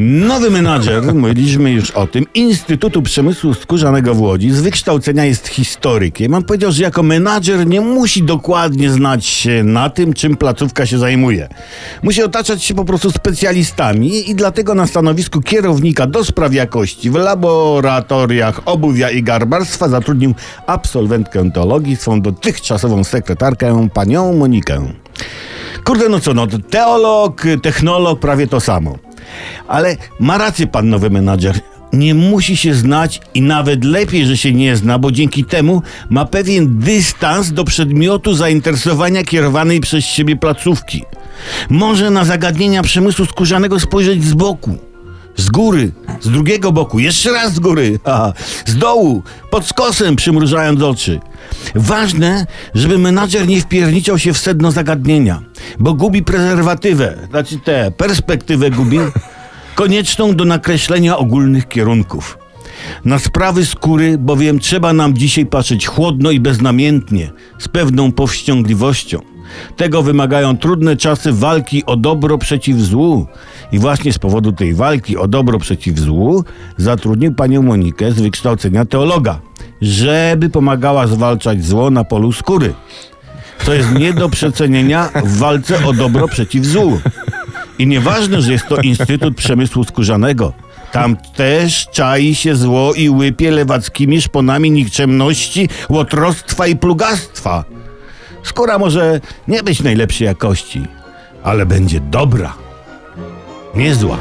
Nowy menadżer, mówiliśmy już o tym, Instytutu Przemysłu Skórzanego w Łodzi z wykształcenia jest historykiem. On powiedział, że jako menadżer nie musi dokładnie znać się na tym, czym placówka się zajmuje. Musi otaczać się po prostu specjalistami i dlatego na stanowisku kierownika do spraw jakości w laboratoriach obuwia i garbarstwa zatrudnił absolwentkę teologii, swą dotychczasową sekretarkę, panią Monikę. Kurde, no co, no teolog, technolog, prawie to samo. Ale ma rację pan nowy menadżer. Nie musi się znać i nawet lepiej, że się nie zna, bo dzięki temu ma pewien dystans do przedmiotu zainteresowania kierowanej przez siebie placówki. Może na zagadnienia przemysłu skórzanego spojrzeć z boku. Z góry, z drugiego boku, jeszcze raz z góry, z dołu, pod skosem przymrużając oczy. Ważne, żeby menadżer nie wpierniczał się w sedno zagadnienia, bo gubi prezerwatywę, znaczy tę perspektywę gubi, konieczną do nakreślenia ogólnych kierunków. Na sprawy skóry bowiem trzeba nam dzisiaj patrzeć chłodno i beznamiętnie, z pewną powściągliwością. Tego wymagają trudne czasy walki o dobro przeciw złu. I właśnie z powodu tej walki o dobro przeciw złu zatrudnił panią Monikę z wykształcenia teologa, żeby pomagała zwalczać zło na polu skóry. To jest nie do przecenienia w walce o dobro przeciw złu. I nieważne, że jest to Instytut Przemysłu Skórzanego. Tam też czai się zło i łypie lewackimi szponami nikczemności, łotrostwa i plugastwa. Skóra może nie być najlepszej jakości, ale będzie dobra, nie zła.